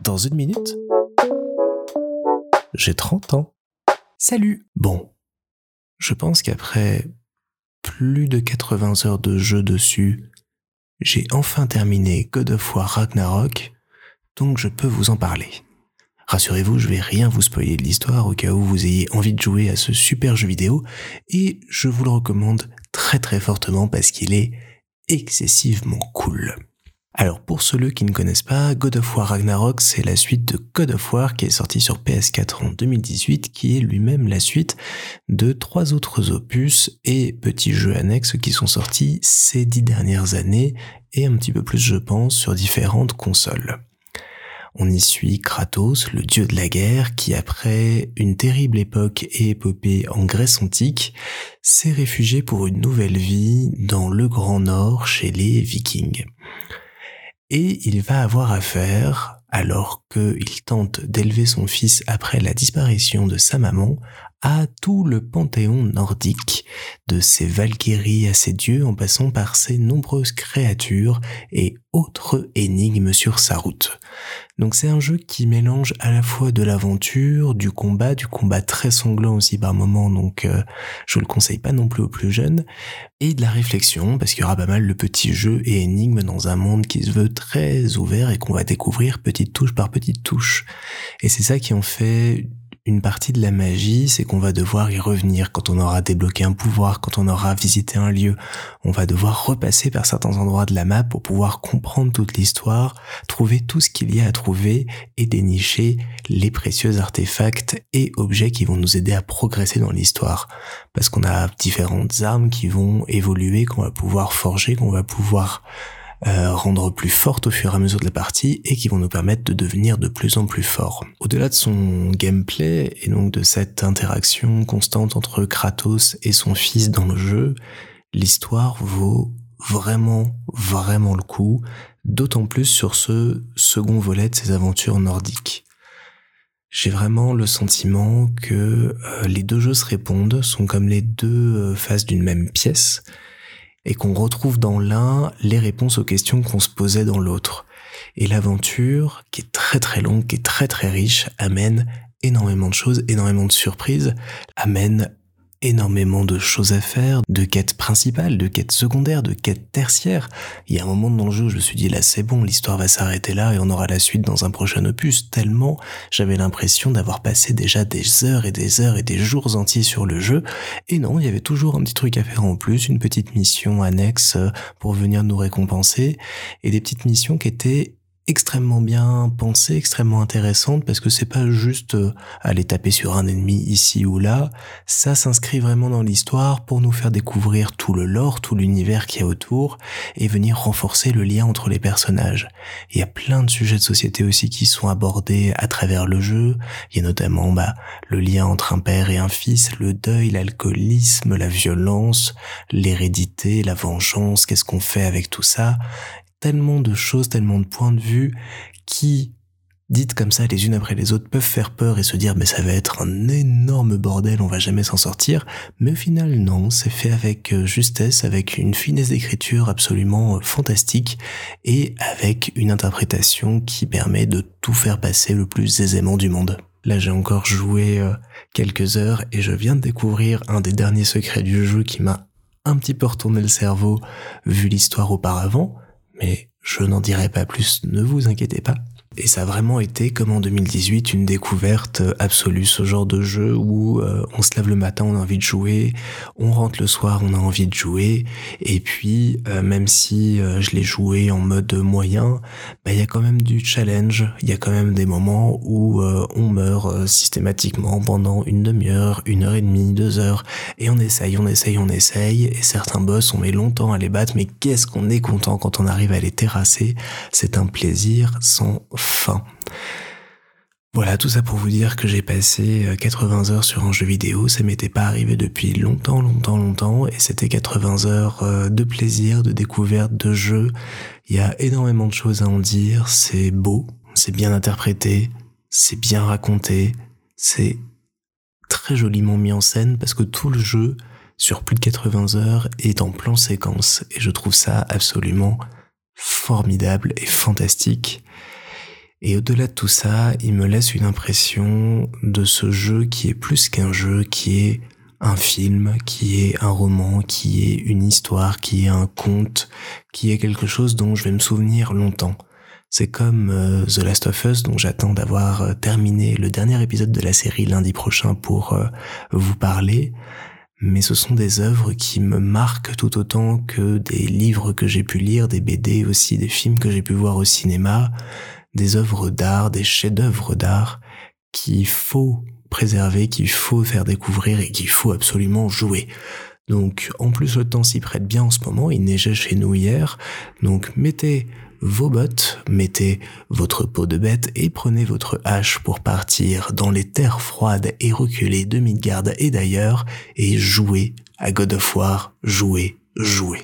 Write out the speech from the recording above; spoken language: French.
Dans une minute, j'ai 30 ans. Salut Bon, je pense qu'après plus de 80 heures de jeu dessus, j'ai enfin terminé God of War Ragnarok, donc je peux vous en parler. Rassurez-vous, je vais rien vous spoiler de l'histoire au cas où vous ayez envie de jouer à ce super jeu vidéo, et je vous le recommande très très fortement parce qu'il est excessivement cool. Alors pour ceux qui ne connaissent pas, God of War Ragnarok, c'est la suite de God of War qui est sorti sur PS4 en 2018, qui est lui-même la suite de trois autres opus et petits jeux annexes qui sont sortis ces dix dernières années et un petit peu plus je pense sur différentes consoles. On y suit Kratos, le dieu de la guerre, qui après une terrible époque et épopée en Grèce antique, s'est réfugié pour une nouvelle vie dans le Grand Nord chez les Vikings et il va avoir affaire, alors qu'il tente d'élever son fils après la disparition de sa maman, à tout le panthéon nordique, de ses valkyries à ses dieux en passant par ses nombreuses créatures et autres énigmes sur sa route. Donc c'est un jeu qui mélange à la fois de l'aventure, du combat, du combat très sanglant aussi par moments, donc euh, je le conseille pas non plus aux plus jeunes, et de la réflexion, parce qu'il y aura pas mal de petits jeux et énigmes dans un monde qui se veut très ouvert et qu'on va découvrir petite touche par petite touche. Et c'est ça qui en fait une partie de la magie, c'est qu'on va devoir y revenir quand on aura débloqué un pouvoir, quand on aura visité un lieu. On va devoir repasser par certains endroits de la map pour pouvoir comprendre toute l'histoire, trouver tout ce qu'il y a à trouver et dénicher les précieux artefacts et objets qui vont nous aider à progresser dans l'histoire. Parce qu'on a différentes armes qui vont évoluer, qu'on va pouvoir forger, qu'on va pouvoir euh, rendre plus forte au fur et à mesure de la partie et qui vont nous permettre de devenir de plus en plus forts. Au-delà de son gameplay et donc de cette interaction constante entre Kratos et son fils dans le jeu, l'histoire vaut vraiment, vraiment le coup, d'autant plus sur ce second volet de ses aventures nordiques. J'ai vraiment le sentiment que euh, les deux jeux se répondent, sont comme les deux euh, faces d'une même pièce, et qu'on retrouve dans l'un les réponses aux questions qu'on se posait dans l'autre. Et l'aventure, qui est très très longue, qui est très très riche, amène énormément de choses, énormément de surprises, amène énormément de choses à faire, de quêtes principales, de quêtes secondaires, de quêtes tertiaires. Il y a un moment dans le jeu où je me suis dit là c'est bon, l'histoire va s'arrêter là et on aura la suite dans un prochain opus, tellement j'avais l'impression d'avoir passé déjà des heures et des heures et des jours entiers sur le jeu. Et non, il y avait toujours un petit truc à faire en plus, une petite mission annexe pour venir nous récompenser et des petites missions qui étaient extrêmement bien pensée, extrêmement intéressante parce que c'est pas juste euh, aller taper sur un ennemi ici ou là, ça s'inscrit vraiment dans l'histoire pour nous faire découvrir tout le lore, tout l'univers qui est autour et venir renforcer le lien entre les personnages. Il y a plein de sujets de société aussi qui sont abordés à travers le jeu, il y a notamment bah, le lien entre un père et un fils, le deuil, l'alcoolisme, la violence, l'hérédité, la vengeance, qu'est-ce qu'on fait avec tout ça tellement de choses, tellement de points de vue qui, dites comme ça les unes après les autres, peuvent faire peur et se dire mais ça va être un énorme bordel, on va jamais s'en sortir. Mais au final non, c'est fait avec euh, justesse, avec une finesse d'écriture absolument euh, fantastique et avec une interprétation qui permet de tout faire passer le plus aisément du monde. Là j'ai encore joué euh, quelques heures et je viens de découvrir un des derniers secrets du jeu qui m'a un petit peu retourné le cerveau vu l'histoire auparavant mais je n'en dirai pas plus, ne vous inquiétez pas. Et ça a vraiment été, comme en 2018, une découverte absolue, ce genre de jeu où euh, on se lève le matin, on a envie de jouer, on rentre le soir, on a envie de jouer, et puis euh, même si euh, je l'ai joué en mode moyen, bah, il y a quand même du challenge, il y a quand même des moments où on meurt systématiquement pendant une demi-heure, une heure et demie, deux heures, et on essaye, on essaye, on essaye, et certains boss, on met longtemps à les battre, mais qu'est-ce qu'on est content quand on arrive à les terrasser, c'est un plaisir sans Voilà, tout ça pour vous dire que j'ai passé 80 euh, heures sur un jeu vidéo, ça m'était pas arrivé depuis longtemps, longtemps, longtemps, et c'était 80 heures euh, de plaisir, de découverte, de jeu. Il y a énormément de choses à en dire, c'est beau, c'est bien interprété, c'est bien raconté, c'est très joliment mis en scène parce que tout le jeu, sur plus de 80 heures, est en plan séquence, et je trouve ça absolument formidable et fantastique. Et au-delà de tout ça, il me laisse une impression de ce jeu qui est plus qu'un jeu, qui est un film, qui est un roman, qui est une histoire, qui est un conte, qui est quelque chose dont je vais me souvenir longtemps. C'est comme euh, The Last of Us dont j'attends d'avoir euh, terminé le dernier épisode de la série lundi prochain pour euh, vous parler. Mais ce sont des œuvres qui me marquent tout autant que des livres que j'ai pu lire, des BD aussi, des films que j'ai pu voir au cinéma, des œuvres d'art, des chefs-d'œuvre d'art qu'il faut préserver, qu'il faut faire découvrir et qu'il faut absolument jouer. Donc en plus le temps s'y prête bien en ce moment, il neigeait chez nous hier, donc mettez vos bottes, mettez votre peau de bête et prenez votre hache pour partir dans les terres froides et reculées de Midgard et d'ailleurs et jouez à God of War, jouez, jouez.